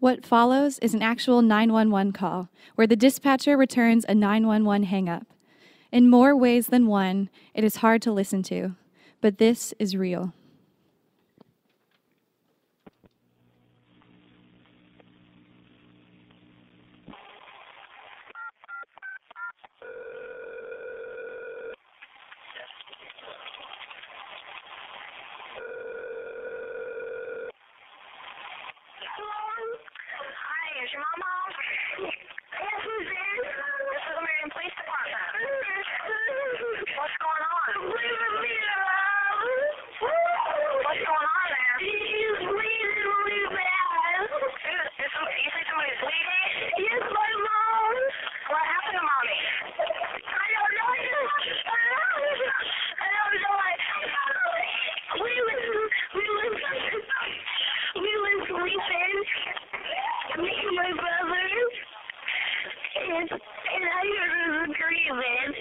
What follows is an actual 911 call where the dispatcher returns a 911 hangup. In more ways than one, it is hard to listen to, but this is real. Screaming.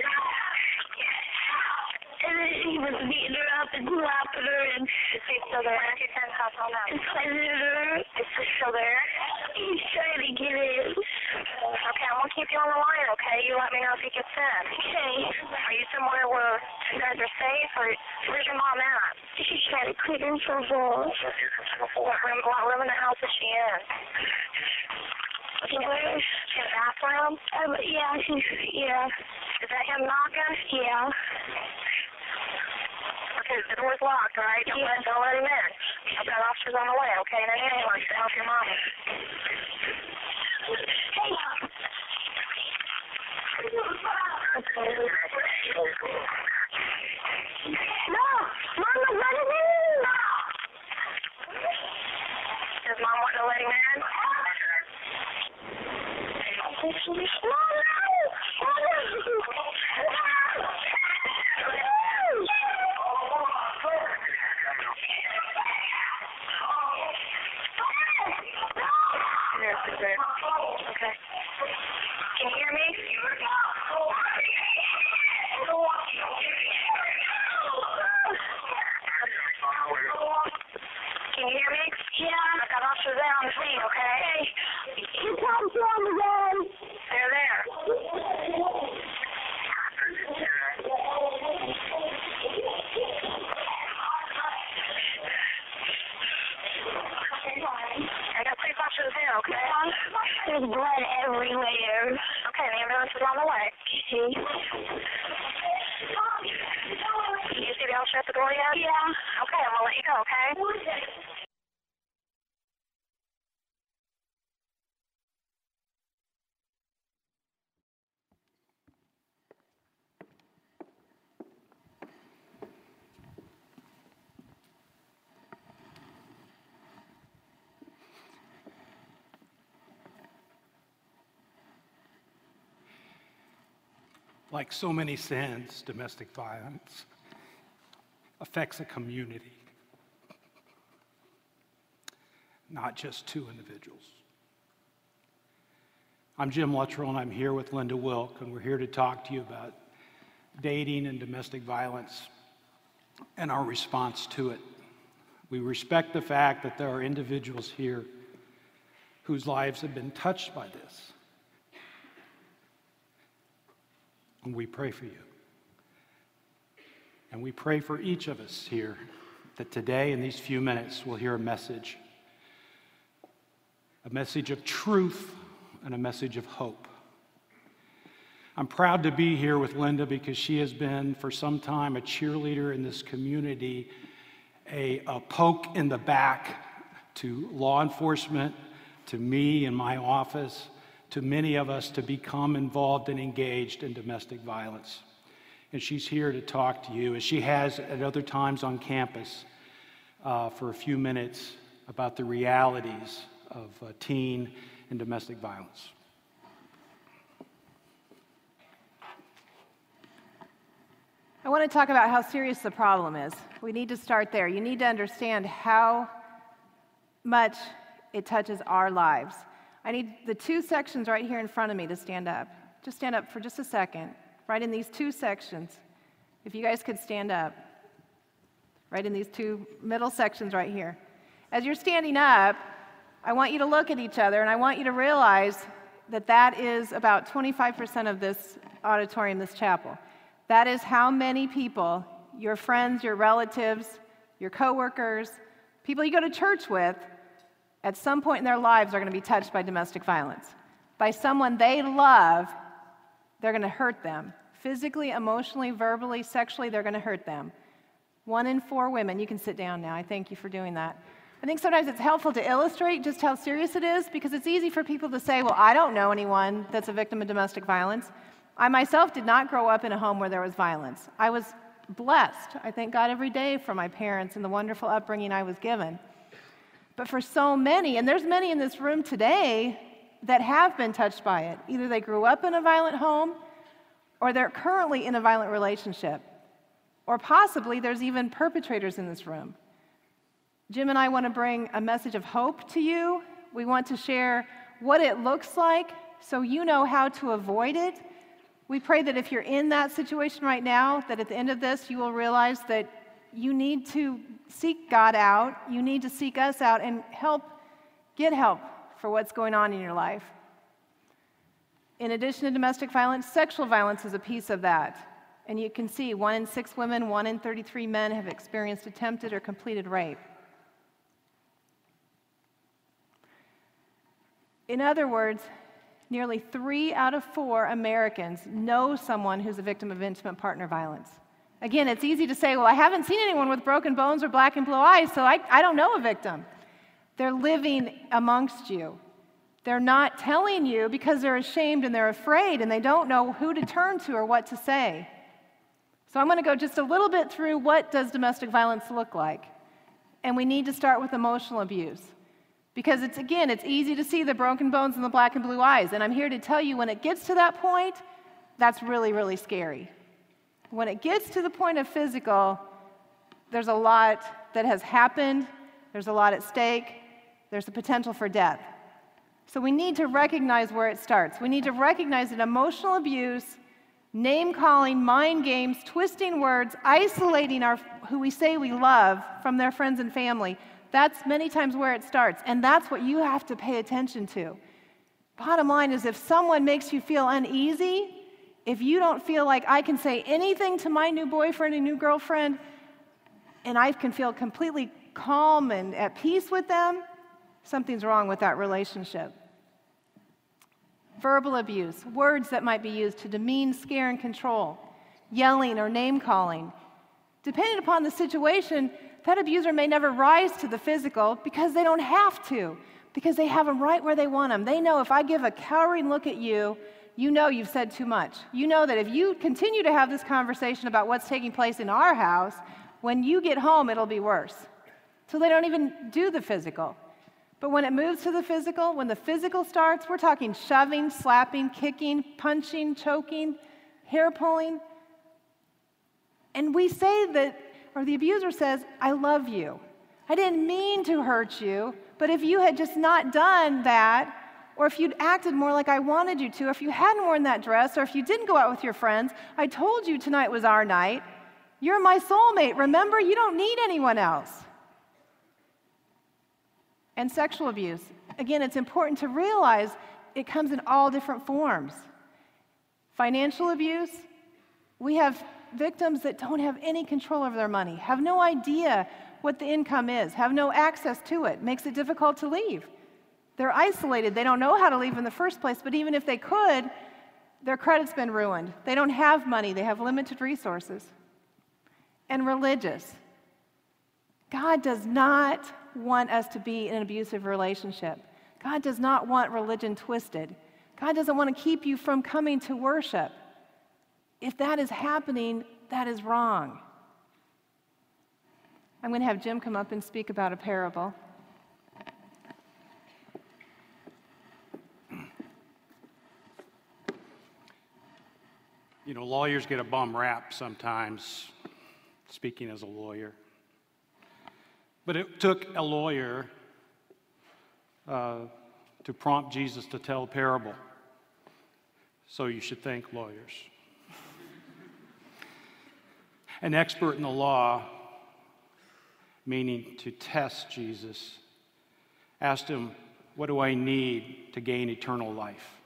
And then he was beating her up and slapping her and She's still there. She's in hospital now. and fighting her. Is she still there? He's trying to get in. Okay, I'm gonna keep you on the line, okay? You let me know if he gets in. Okay. Are you somewhere where you guys are safe, or where's your mom at? She's trying to quit her for both. What room, what room in the house is she in? So The bathroom? Um, yeah, yeah, Is that him knocking? yeah. Okay, the door's locked, right? Don't let, don't let him in. I've got officers on the way, okay? And an ambulance to help your mama. Hey. No, Mama, let him in. Does mom want to let him in? Like so many sins, domestic violence affects a community, not just two individuals. I'm Jim Luttrull, and I'm here with Linda Wilk, and we're here to talk to you about dating and domestic violence and our response to it. We respect the fact that there are individuals here whose lives have been touched by this. And we pray for you. And we pray for each of us here that today, in these few minutes, we'll hear a message a message of truth and a message of hope. I'm proud to be here with Linda because she has been, for some time, a cheerleader in this community, a, a poke in the back to law enforcement, to me in my office, to many of us to become involved and engaged in domestic violence. And she's here to talk to you, as she has at other times on campus, uh, for a few minutes about the realities of uh, teen and domestic violence. I want to talk about how serious the problem is. We need to start there. You need to understand how much it touches our lives. I need the two sections right here in front of me to stand up. Just stand up for just a second. Right in these two sections. If you guys could stand up. Right in these two middle sections right here. As you're standing up, I want you to look at each other and I want you to realize that that is about 25% of this auditorium, this chapel. That is how many people, your friends, your relatives, your coworkers, people you go to church with, at some point in their lives are going to be touched by domestic violence. By someone they love, they're going to hurt them. Physically, emotionally, verbally, sexually, they're going to hurt them. One in four women, you can sit down now. I thank you for doing that. I think sometimes it's helpful to illustrate just how serious it is because it's easy for people to say, well, I don't know anyone that's a victim of domestic violence. I myself did not grow up in a home where there was violence. I was blessed. I thank God every day for my parents and the wonderful upbringing I was given. But for so many, and there's many in this room today that have been touched by it, either they grew up in a violent home or they're currently in a violent relationship, or possibly there's even perpetrators in this room. Jim and I want to bring a message of hope to you. We want to share what it looks like so you know how to avoid it. We pray that if you're in that situation right now, that at the end of this, you will realize that you need to seek God out, you need to seek us out and help, get help for what's going on in your life. In addition to domestic violence, sexual violence is a piece of that. And you can see one in six women, one in 33 men have experienced attempted or completed rape. In other words, nearly three out of four Americans know someone who's a victim of intimate partner violence. Again, it's easy to say, well, I haven't seen anyone with broken bones or black and blue eyes, so I, I don't know a victim. They're living amongst you. They're not telling you because they're ashamed and they're afraid and they don't know who to turn to or what to say. So I'm going to go just a little bit through what does domestic violence look like. And we need to start with emotional abuse. Because it's, again, it's easy to see the broken bones and the black and blue eyes. And I'm here to tell you when it gets to that point, that's really, really scary. When it gets to the point of physical, there's a lot that has happened, there's a lot at stake, there's a potential for death. So we need to recognize where it starts. We need to recognize that emotional abuse, name calling, mind games, twisting words, isolating our, who we say we love from their friends and family, that's many times where it starts, and that's what you have to pay attention to. Bottom line is if someone makes you feel uneasy, if you don't feel like I can say anything to my new boyfriend and new girlfriend, and I can feel completely calm and at peace with them, something's wrong with that relationship. Verbal abuse, words that might be used to demean, scare, and control, yelling or name calling. Depending upon the situation, that abuser may never rise to the physical because they don't have to, because they have them right where they want them. They know if I give a cowering look at you, you know you've said too much. You know that if you continue to have this conversation about what's taking place in our house, when you get home, it'll be worse. So they don't even do the physical. But when it moves to the physical, when the physical starts, we're talking shoving, slapping, kicking, punching, choking, hair pulling. And we say that or the abuser says, I love you. I didn't mean to hurt you, but if you had just not done that, or if you'd acted more like I wanted you to, if you hadn't worn that dress, or if you didn't go out with your friends, I told you tonight was our night. You're my soulmate. Remember, you don't need anyone else. And sexual abuse. Again, it's important to realize it comes in all different forms. Financial abuse, we have victims that don't have any control over their money, have no idea what the income is, have no access to it, makes it difficult to leave. They're isolated. They don't know how to leave in the first place, but even if they could, their credit's been ruined. They don't have money, they have limited resources. And religious. God does not want us to be in an abusive relationship. God does not want religion twisted. God doesn't want to keep you from coming to worship. If that is happening, that is wrong. I'm going to have Jim come up and speak about a parable. You know, lawyers get a bum rap sometimes, speaking as a lawyer. But it took a lawyer uh, to prompt Jesus to tell a parable. So you should thank lawyers. An expert in the law, meaning to test Jesus, asked him, What do I need to gain eternal life?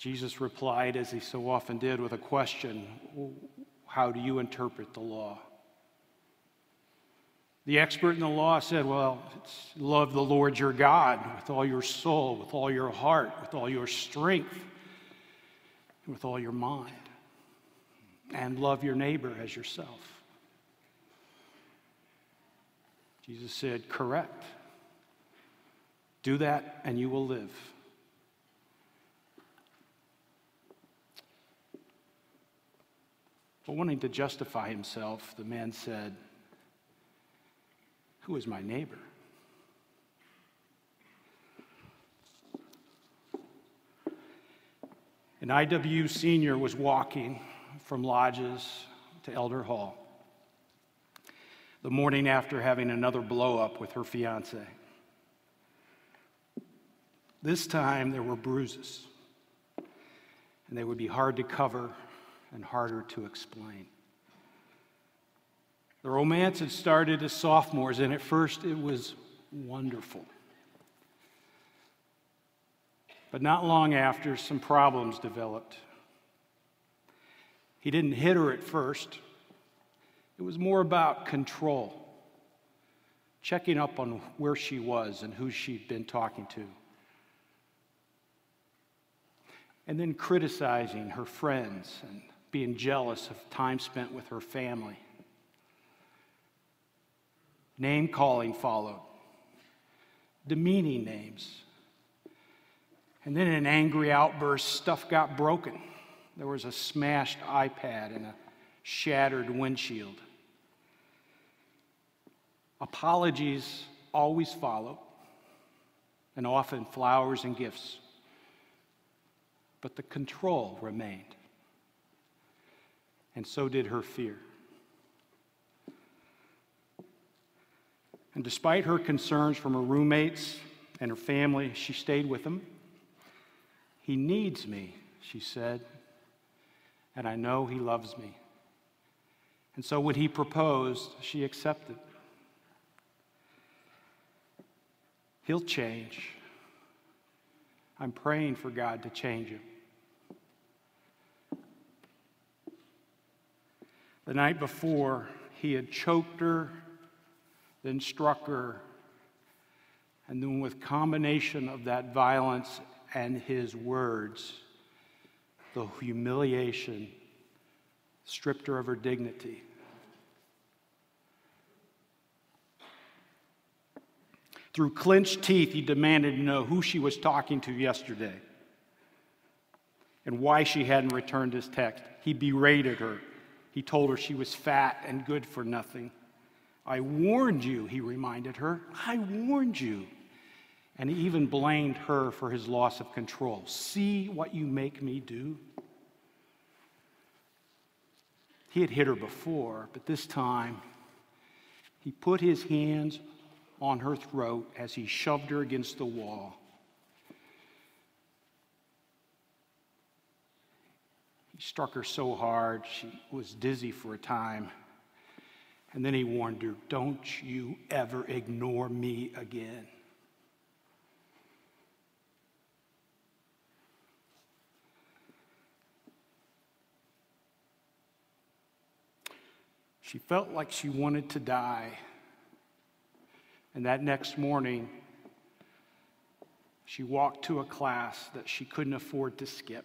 Jesus replied, as he so often did, with a question How do you interpret the law? The expert in the law said, Well, love the Lord your God with all your soul, with all your heart, with all your strength, and with all your mind, and love your neighbor as yourself. Jesus said, Correct. Do that and you will live. But wanting to justify himself, the man said, Who is my neighbor? An IW senior was walking from lodges to Elder Hall the morning after having another blow up with her fiance. This time there were bruises, and they would be hard to cover and harder to explain. The romance had started as sophomores, and at first it was wonderful. But not long after, some problems developed. He didn't hit her at first, it was more about control, checking up on where she was and who she'd been talking to. And then criticizing her friends and being jealous of time spent with her family. Name calling followed, demeaning names. And then in an angry outburst, stuff got broken. There was a smashed iPad and a shattered windshield. Apologies always follow, and often flowers and gifts. But the control remained, and so did her fear. And despite her concerns from her roommates and her family, she stayed with him. He needs me, she said, and I know he loves me. And so when he proposed, she accepted. He'll change. I'm praying for God to change him. The night before, he had choked her, then struck her, and then, with combination of that violence and his words, the humiliation stripped her of her dignity. Through clenched teeth, he demanded to know who she was talking to yesterday and why she hadn't returned his text. He berated her. He told her she was fat and good for nothing. I warned you, he reminded her. I warned you. And he even blamed her for his loss of control. See what you make me do? He had hit her before, but this time he put his hands on her throat as he shoved her against the wall. He struck her so hard, she was dizzy for a time. And then he warned her, Don't you ever ignore me again. She felt like she wanted to die. And that next morning, she walked to a class that she couldn't afford to skip,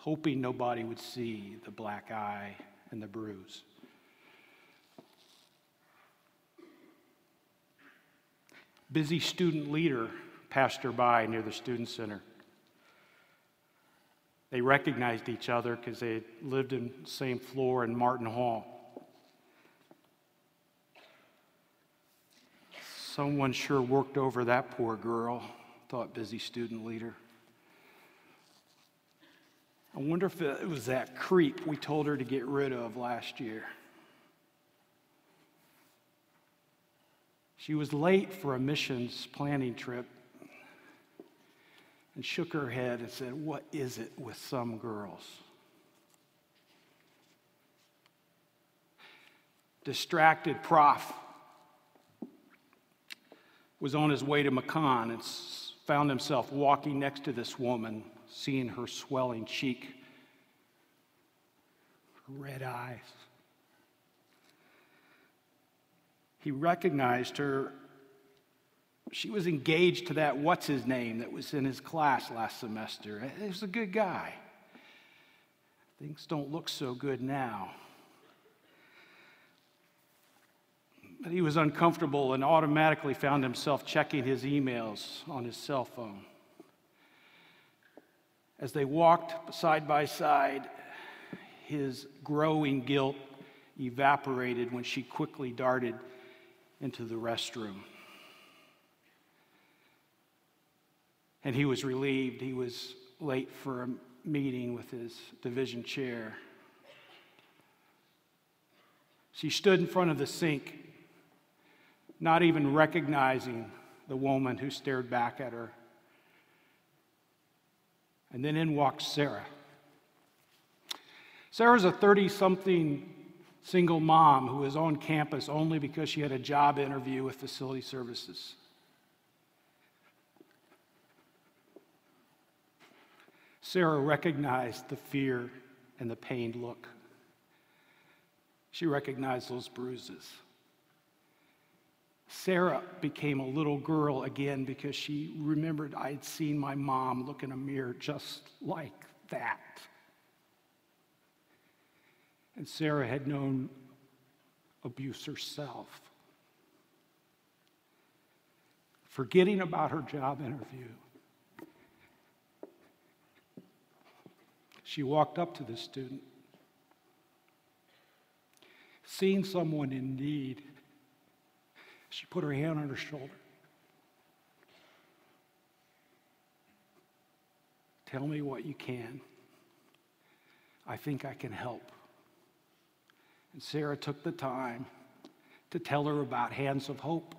hoping nobody would see the black eye and the bruise. Busy student leader passed her by near the student center. They recognized each other because they lived in the same floor in Martin Hall. Someone sure worked over that poor girl, thought busy student leader. I wonder if it was that creep we told her to get rid of last year. She was late for a missions planning trip and shook her head and said, What is it with some girls? Distracted prof was on his way to Macon and found himself walking next to this woman, seeing her swelling cheek, her red eyes. He recognized her. She was engaged to that what's his name that was in his class last semester. He was a good guy. Things don't look so good now. But he was uncomfortable and automatically found himself checking his emails on his cell phone. As they walked side by side, his growing guilt evaporated when she quickly darted into the restroom. And he was relieved. He was late for a meeting with his division chair. She stood in front of the sink not even recognizing the woman who stared back at her. And then in walked Sarah. Sarah's a 30 something single mom who was on campus only because she had a job interview with facility services. Sarah recognized the fear and the pained look. She recognized those bruises. Sarah became a little girl again because she remembered I had seen my mom look in a mirror just like that. And Sarah had known abuse herself. Forgetting about her job interview, she walked up to the student. Seeing someone in need, she put her hand on her shoulder. Tell me what you can. I think I can help. And Sarah took the time to tell her about Hands of Hope,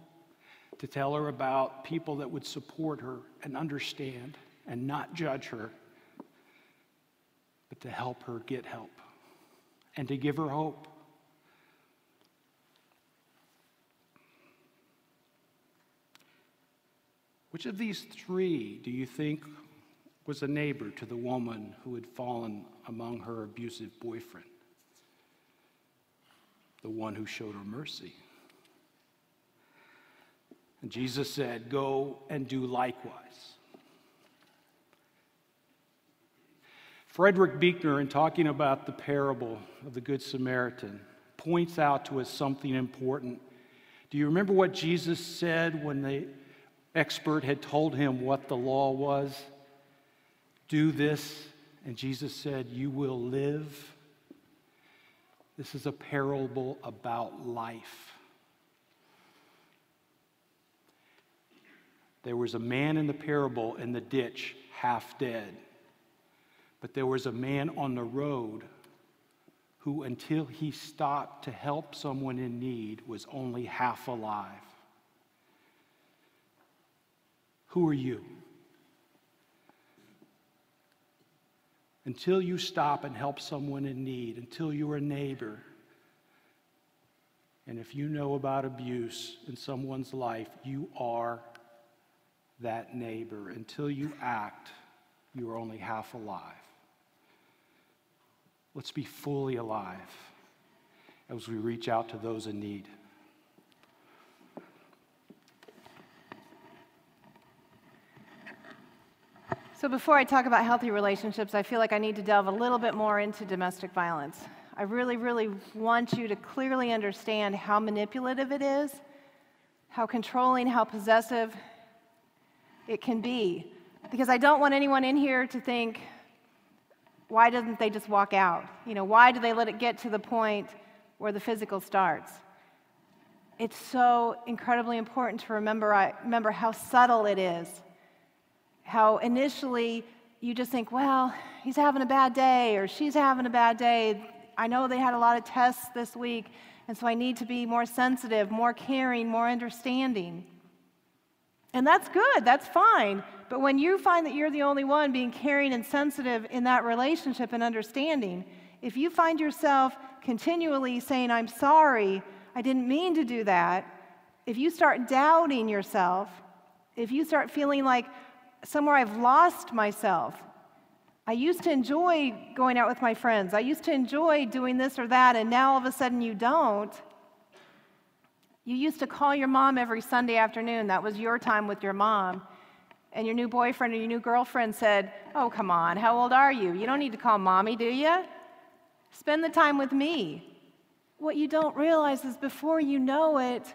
to tell her about people that would support her and understand and not judge her, but to help her get help and to give her hope. Which of these three do you think was a neighbor to the woman who had fallen among her abusive boyfriend? The one who showed her mercy. And Jesus said, Go and do likewise. Frederick Buechner, in talking about the parable of the Good Samaritan, points out to us something important. Do you remember what Jesus said when they expert had told him what the law was. Do this, and Jesus said, You will live. This is a parable about life. There was a man in the parable in the ditch, half dead. But there was a man on the road who, until he stopped to help someone in need, was only half alive. Who are you? Until you stop and help someone in need, until you're a neighbor, and if you know about abuse in someone's life, you are that neighbor. Until you act, you are only half alive. Let's be fully alive as we reach out to those in need. So, before I talk about healthy relationships, I feel like I need to delve a little bit more into domestic violence. I really, really want you to clearly understand how manipulative it is, how controlling, how possessive it can be. Because I don't want anyone in here to think, why doesn't they just walk out? You know, why do they let it get to the point where the physical starts? It's so incredibly important to remember, remember how subtle it is how initially you just think, well, he's having a bad day or she's having a bad day. I know they had a lot of tests this week, and so I need to be more sensitive, more caring, more understanding. And that's good, that's fine. But when you find that you're the only one being caring and sensitive in that relationship and understanding, if you find yourself continually saying, I'm sorry, I didn't mean to do that, if you start doubting yourself, if you start feeling like somewhere I've lost myself, I used to enjoy going out with my friends, I used to enjoy doing this or that, and now all of a sudden you don't. You used to call your mom every Sunday afternoon, that was your time with your mom. And your new boyfriend or your new girlfriend said, Oh, come on, how old are you? You don't need to call mommy, do you? Spend the time with me. What you don't realize is before you know it,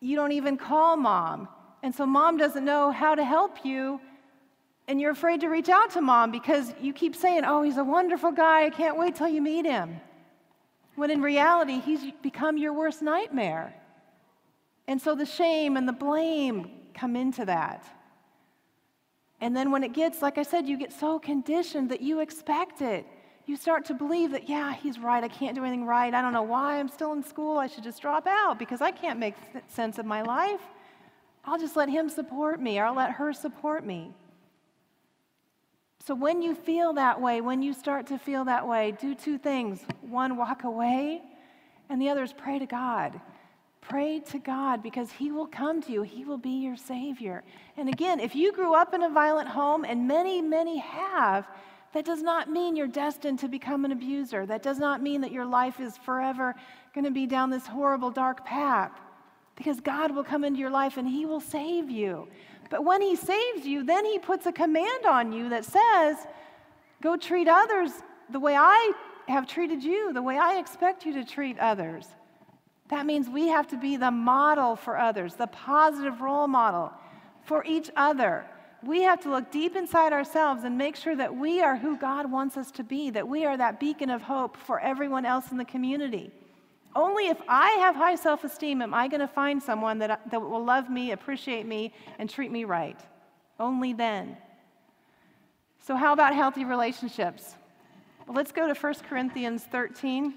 you don't even call mom. And so mom doesn't know how to help you. And you're afraid to reach out to mom because you keep saying, Oh, he's a wonderful guy. I can't wait till you meet him. When in reality, he's become your worst nightmare. And so the shame and the blame come into that. And then when it gets, like I said, you get so conditioned that you expect it you start to believe that, yeah, he's right. I can't do anything right. I don't know why I'm still in school. I should just drop out because I can't make sense of my life. I'll just let him support me or I'll let her support me. So when you feel that way, when you start to feel that way, do two things. One, walk away, and the other is pray to God. Pray to God because He will come to you. He will be your Savior. And again, if you grew up in a violent home, and many, many have, that does not mean you're destined to become an abuser. That does not mean that your life is forever going to be down this horrible, dark path. Because God will come into your life and He will save you. But when He saves you, then He puts a command on you that says, Go treat others the way I have treated you, the way I expect you to treat others. That means we have to be the model for others, the positive role model for each other we have to look deep inside ourselves and make sure that we are who God wants us to be, that we are that beacon of hope for everyone else in the community. Only if I have high self esteem am I going to find someone that, that will love me, appreciate me, and treat me right. Only then. So, how about healthy relationships? Well, let's go to 1 Corinthians 13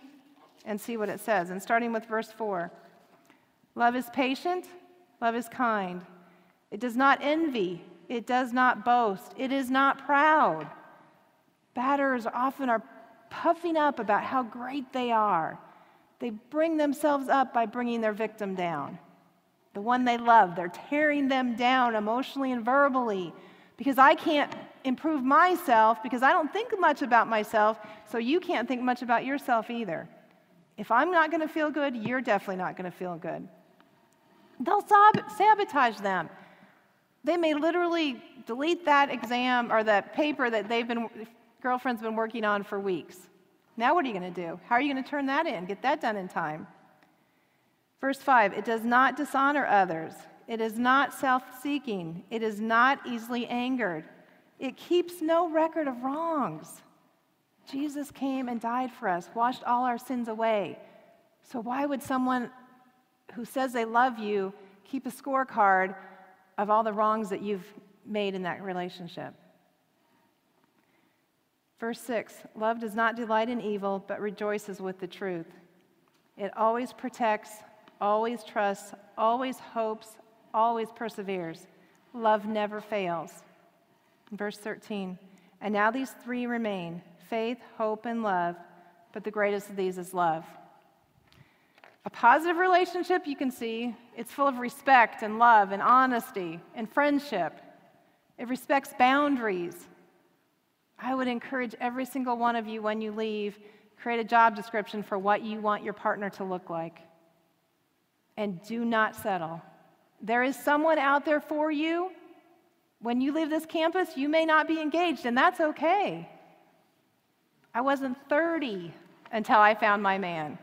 and see what it says. And starting with verse 4 Love is patient, love is kind. It does not envy. It does not boast. It is not proud. Batters often are puffing up about how great they are. They bring themselves up by bringing their victim down. The one they love, they're tearing them down emotionally and verbally because I can't improve myself because I don't think much about myself, so you can't think much about yourself either. If I'm not going to feel good, you're definitely not going to feel good. They'll sabotage them. They may literally delete that exam or that paper that they've been, girlfriend's been working on for weeks. Now, what are you going to do? How are you going to turn that in? Get that done in time. Verse 5 it does not dishonor others, it is not self seeking, it is not easily angered, it keeps no record of wrongs. Jesus came and died for us, washed all our sins away. So, why would someone who says they love you keep a scorecard of all the wrongs that you've made in that relationship. Verse 6 Love does not delight in evil, but rejoices with the truth. It always protects, always trusts, always hopes, always perseveres. Love never fails. Verse 13 And now these three remain faith, hope, and love, but the greatest of these is love. A positive relationship, you can see, it's full of respect and love and honesty and friendship. It respects boundaries. I would encourage every single one of you when you leave, create a job description for what you want your partner to look like. And do not settle. There is someone out there for you. When you leave this campus, you may not be engaged, and that's okay. I wasn't 30 until I found my man.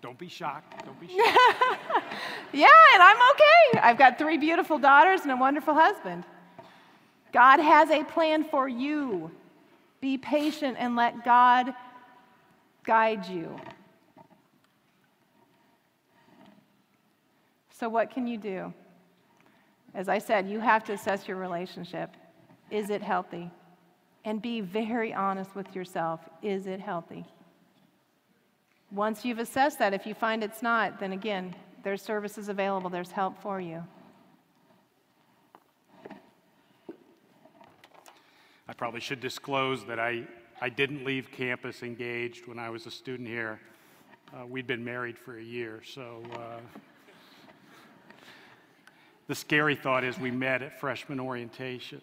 Don't be shocked. Don't be shocked. yeah, and I'm okay. I've got three beautiful daughters and a wonderful husband. God has a plan for you. Be patient and let God guide you. So, what can you do? As I said, you have to assess your relationship. Is it healthy? And be very honest with yourself. Is it healthy? Once you've assessed that, if you find it's not, then again, there's services available, there's help for you. I probably should disclose that I, I didn't leave campus engaged when I was a student here. Uh, we'd been married for a year, so uh, The scary thought is we met at freshman orientation.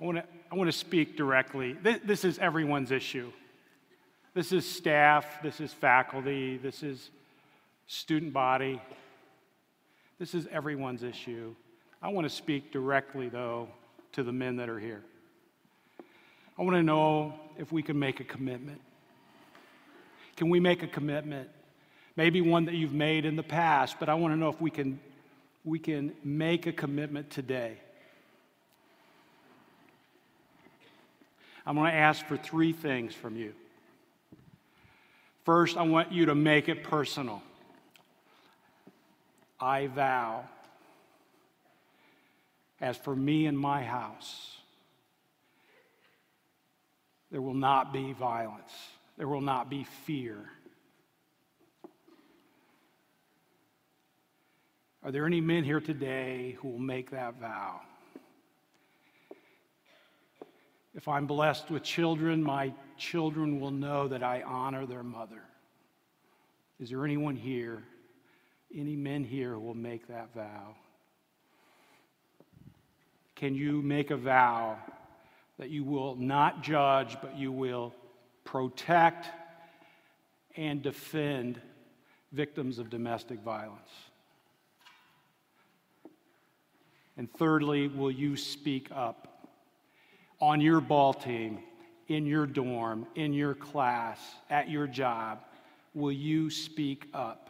I want to I want to speak directly. This, this is everyone's issue. This is staff, this is faculty, this is student body. This is everyone's issue. I want to speak directly, though, to the men that are here. I want to know if we can make a commitment. Can we make a commitment? Maybe one that you've made in the past, but I want to know if we can, we can make a commitment today. I'm going to ask for three things from you. First, I want you to make it personal. I vow, as for me and my house, there will not be violence, there will not be fear. Are there any men here today who will make that vow? If I'm blessed with children, my children will know that I honor their mother. Is there anyone here, any men here will make that vow? Can you make a vow that you will not judge, but you will protect and defend victims of domestic violence? And thirdly, will you speak up? on your ball team, in your dorm, in your class, at your job, will you speak up?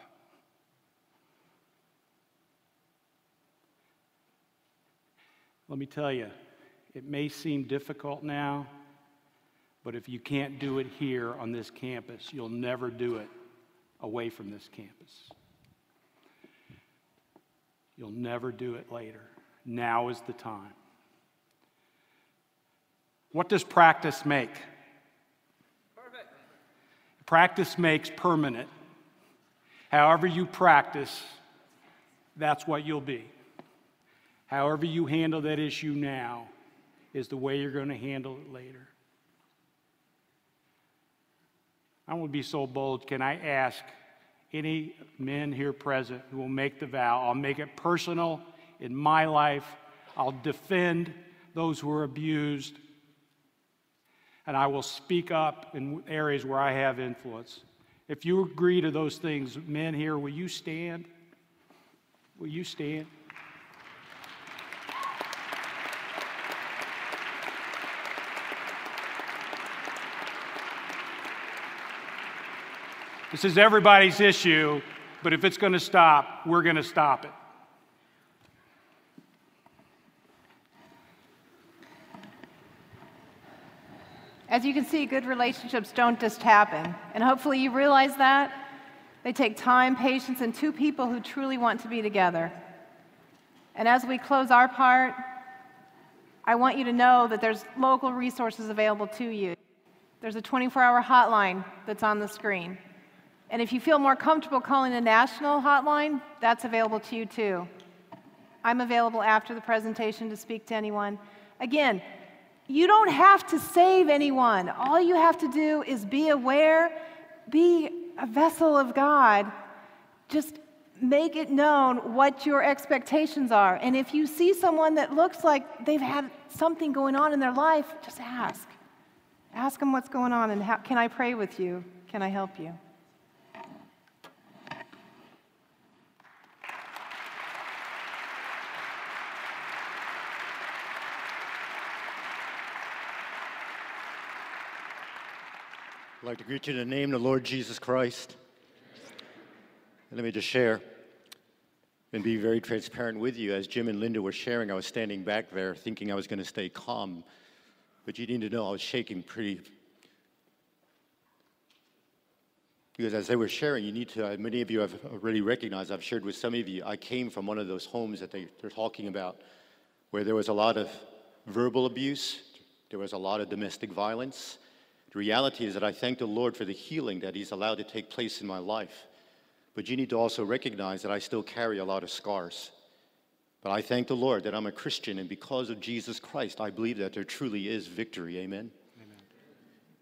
Let me tell you, it may seem difficult now, but if you can't do it here on this campus, you'll never do it away from this campus. You'll never do it later. Now is the time. What does practice make? Perfect. Practice makes permanent. However, you practice, that's what you'll be. However, you handle that issue now is the way you're going to handle it later. I won't be so bold. Can I ask any men here present who will make the vow? I'll make it personal in my life. I'll defend those who are abused and I will speak up in areas where I have influence. If you agree to those things, men here, will you stand? Will you stand? This is everybody's issue, but if it's going to stop, we're going to stop it. As you can see, good relationships don't just happen. And hopefully you realize that. They take time, patience, and two people who truly want to be together. And as we close our part, I want you to know that there's local resources available to you. There's a 24 hour hotline that's on the screen. And if you feel more comfortable calling the national hotline, that's available to you too. I'm available after the presentation to speak to anyone. Again, you don't have to save anyone. All you have to do is be aware, be a vessel of God. Just make it known what your expectations are. And if you see someone that looks like they've had something going on in their life, just ask. Ask them what's going on and how, can I pray with you? Can I help you? I'd like to greet you in the name of the Lord Jesus Christ. And let me just share and be very transparent with you. As Jim and Linda were sharing, I was standing back there thinking I was going to stay calm. But you need to know I was shaking pretty. Because as they were sharing, you need to, uh, many of you have already recognized, I've shared with some of you, I came from one of those homes that they, they're talking about where there was a lot of verbal abuse, there was a lot of domestic violence, the reality is that I thank the Lord for the healing that He's allowed to take place in my life. But you need to also recognize that I still carry a lot of scars. But I thank the Lord that I'm a Christian, and because of Jesus Christ, I believe that there truly is victory. Amen. Amen.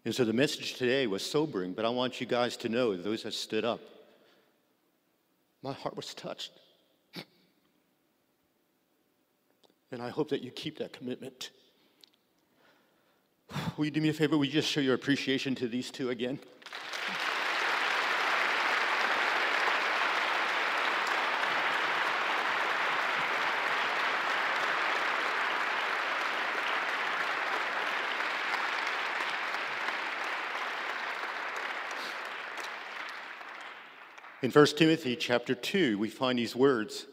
And so the message today was sobering, but I want you guys to know, those that stood up, my heart was touched. And I hope that you keep that commitment. Will you do me a favor? Will you just show your appreciation to these two again? In 1 Timothy chapter 2, we find these words.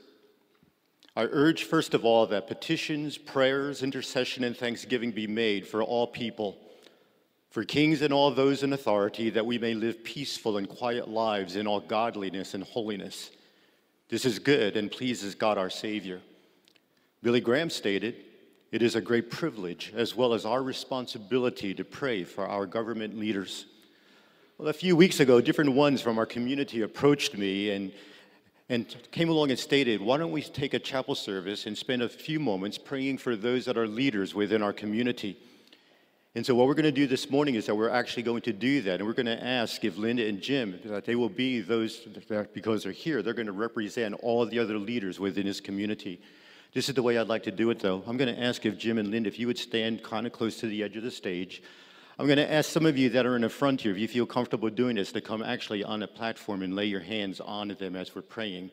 I urge, first of all, that petitions, prayers, intercession, and thanksgiving be made for all people, for kings and all those in authority, that we may live peaceful and quiet lives in all godliness and holiness. This is good and pleases God our Savior. Billy Graham stated, It is a great privilege as well as our responsibility to pray for our government leaders. Well, a few weeks ago, different ones from our community approached me and, and came along and stated, why don't we take a chapel service and spend a few moments praying for those that are leaders within our community? And so, what we're going to do this morning is that we're actually going to do that. And we're going to ask if Linda and Jim, that they will be those, that because they're here, they're going to represent all the other leaders within this community. This is the way I'd like to do it, though. I'm going to ask if Jim and Linda, if you would stand kind of close to the edge of the stage. I'm going to ask some of you that are in the front here, if you feel comfortable doing this, to come actually on the platform and lay your hands on them as we're praying.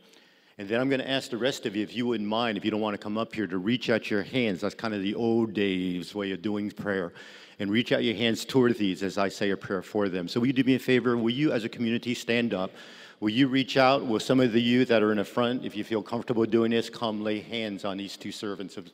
And then I'm going to ask the rest of you, if you wouldn't mind, if you don't want to come up here, to reach out your hands. That's kind of the old days way of doing prayer. And reach out your hands toward these as I say a prayer for them. So, will you do me a favor? Will you, as a community, stand up? Will you reach out? Will some of the you that are in the front, if you feel comfortable doing this, come lay hands on these two servants of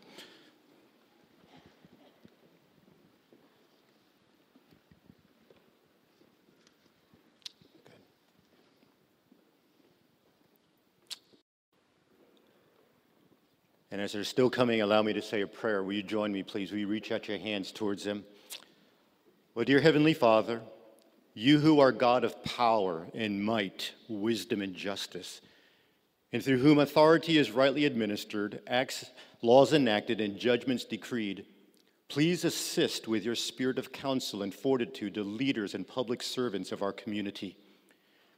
And as they're still coming, allow me to say a prayer. Will you join me, please? Will you reach out your hands towards them? Well, dear Heavenly Father, you who are God of power and might, wisdom and justice, and through whom authority is rightly administered, acts, laws enacted, and judgments decreed, please assist with your spirit of counsel and fortitude the leaders and public servants of our community.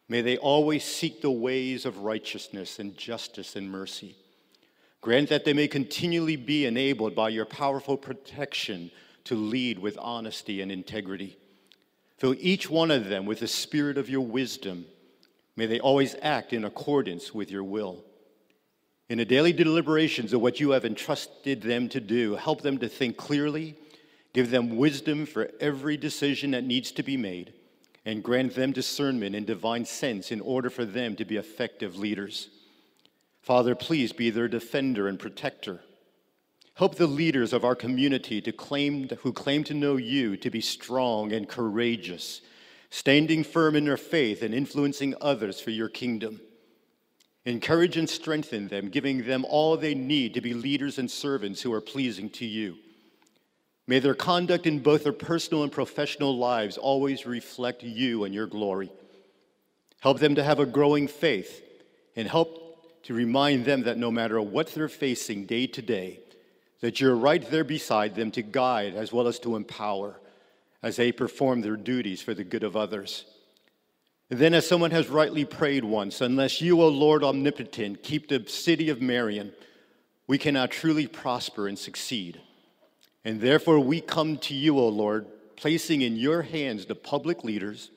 May they always seek the ways of righteousness and justice and mercy. Grant that they may continually be enabled by your powerful protection to lead with honesty and integrity. Fill each one of them with the spirit of your wisdom. May they always act in accordance with your will. In the daily deliberations of what you have entrusted them to do, help them to think clearly, give them wisdom for every decision that needs to be made, and grant them discernment and divine sense in order for them to be effective leaders. Father, please be their defender and protector. Help the leaders of our community to claim, who claim to know you to be strong and courageous, standing firm in their faith and influencing others for your kingdom. Encourage and strengthen them, giving them all they need to be leaders and servants who are pleasing to you. May their conduct in both their personal and professional lives always reflect you and your glory. Help them to have a growing faith and help to remind them that no matter what they're facing day to day, that you're right there beside them to guide as well as to empower as they perform their duties for the good of others. And then, as someone has rightly prayed once, unless you, O Lord omnipotent, keep the city of Marion, we cannot truly prosper and succeed. And therefore, we come to you, O Lord, placing in your hands the public leaders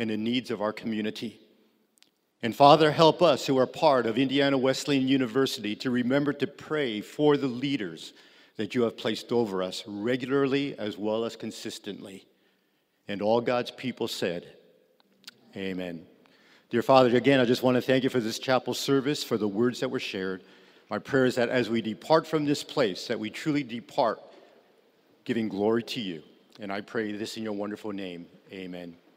and the needs of our community. And Father, help us who are part of Indiana Wesleyan University to remember to pray for the leaders that you have placed over us regularly as well as consistently. And all God's people said, Amen. Dear Father, again, I just want to thank you for this chapel service, for the words that were shared. My prayer is that as we depart from this place, that we truly depart giving glory to you. And I pray this in your wonderful name. Amen.